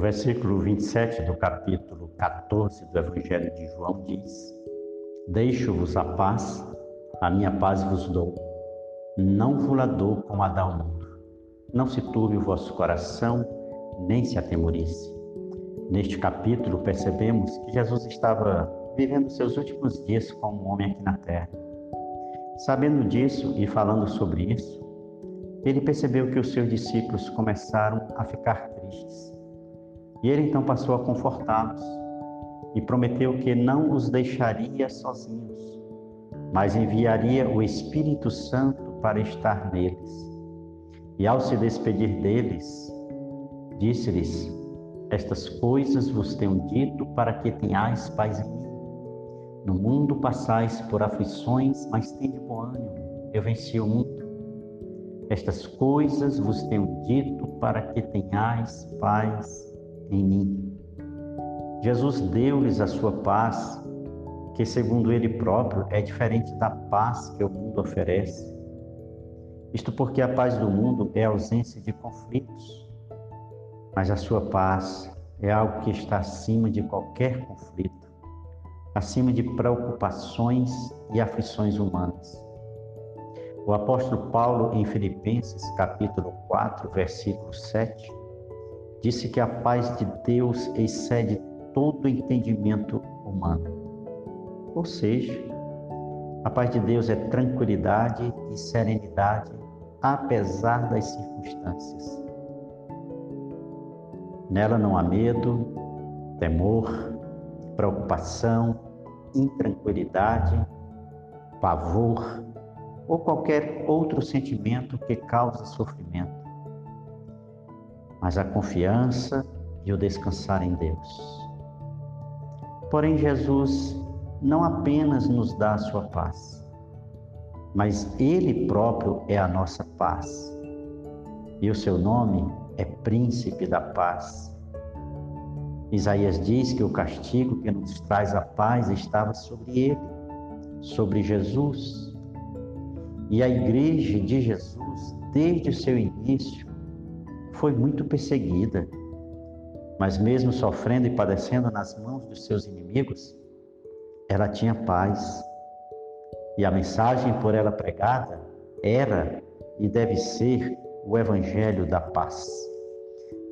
versículo 27 do capítulo 14 do Evangelho de João diz: Deixo-vos a paz, a minha paz vos dou. Não vos la dou como a dá o mundo. Não se turbe o vosso coração, nem se atemorize. Neste capítulo percebemos que Jesus estava vivendo seus últimos dias como homem aqui na terra. Sabendo disso e falando sobre isso, ele percebeu que os seus discípulos começaram a ficar tristes e ele então passou a confortá-los e prometeu que não os deixaria sozinhos, mas enviaria o Espírito Santo para estar neles. E ao se despedir deles, disse-lhes: Estas coisas vos tenho dito para que tenhais paz em mim. No mundo passais por aflições, mas tende bom ânimo, eu venci o mundo. Estas coisas vos tenho dito para que tenhais paz em mim. Jesus deu-lhes a sua paz, que, segundo ele próprio, é diferente da paz que o mundo oferece. Isto porque a paz do mundo é a ausência de conflitos, mas a sua paz é algo que está acima de qualquer conflito, acima de preocupações e aflições humanas. O apóstolo Paulo, em Filipenses, capítulo 4, versículo 7, disse que a paz de Deus excede todo entendimento humano. Ou seja, a paz de Deus é tranquilidade e serenidade apesar das circunstâncias. Nela não há medo, temor, preocupação, intranquilidade, pavor ou qualquer outro sentimento que cause sofrimento mas a confiança e o descansar em Deus. Porém, Jesus não apenas nos dá a sua paz, mas Ele próprio é a nossa paz. E o seu nome é Príncipe da Paz. Isaías diz que o castigo que nos traz a paz estava sobre ele, sobre Jesus. E a igreja de Jesus, desde o seu início, foi muito perseguida, mas mesmo sofrendo e padecendo nas mãos dos seus inimigos, ela tinha paz. E a mensagem por ela pregada era e deve ser o evangelho da paz.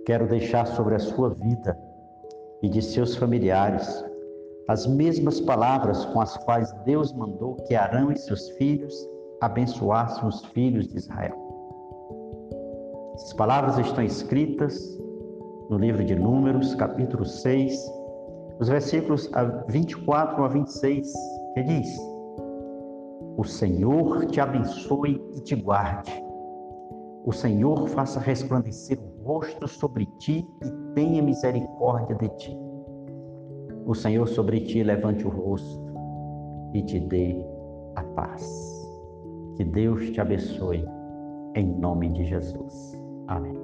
Quero deixar sobre a sua vida e de seus familiares as mesmas palavras com as quais Deus mandou que Arão e seus filhos abençoassem os filhos de Israel. As palavras estão escritas no livro de Números, capítulo 6, os versículos 24 a 26, que diz: O Senhor te abençoe e te guarde. O Senhor faça resplandecer o rosto sobre ti e tenha misericórdia de ti. O Senhor sobre ti levante o rosto e te dê a paz. Que Deus te abençoe, em nome de Jesus. Amen.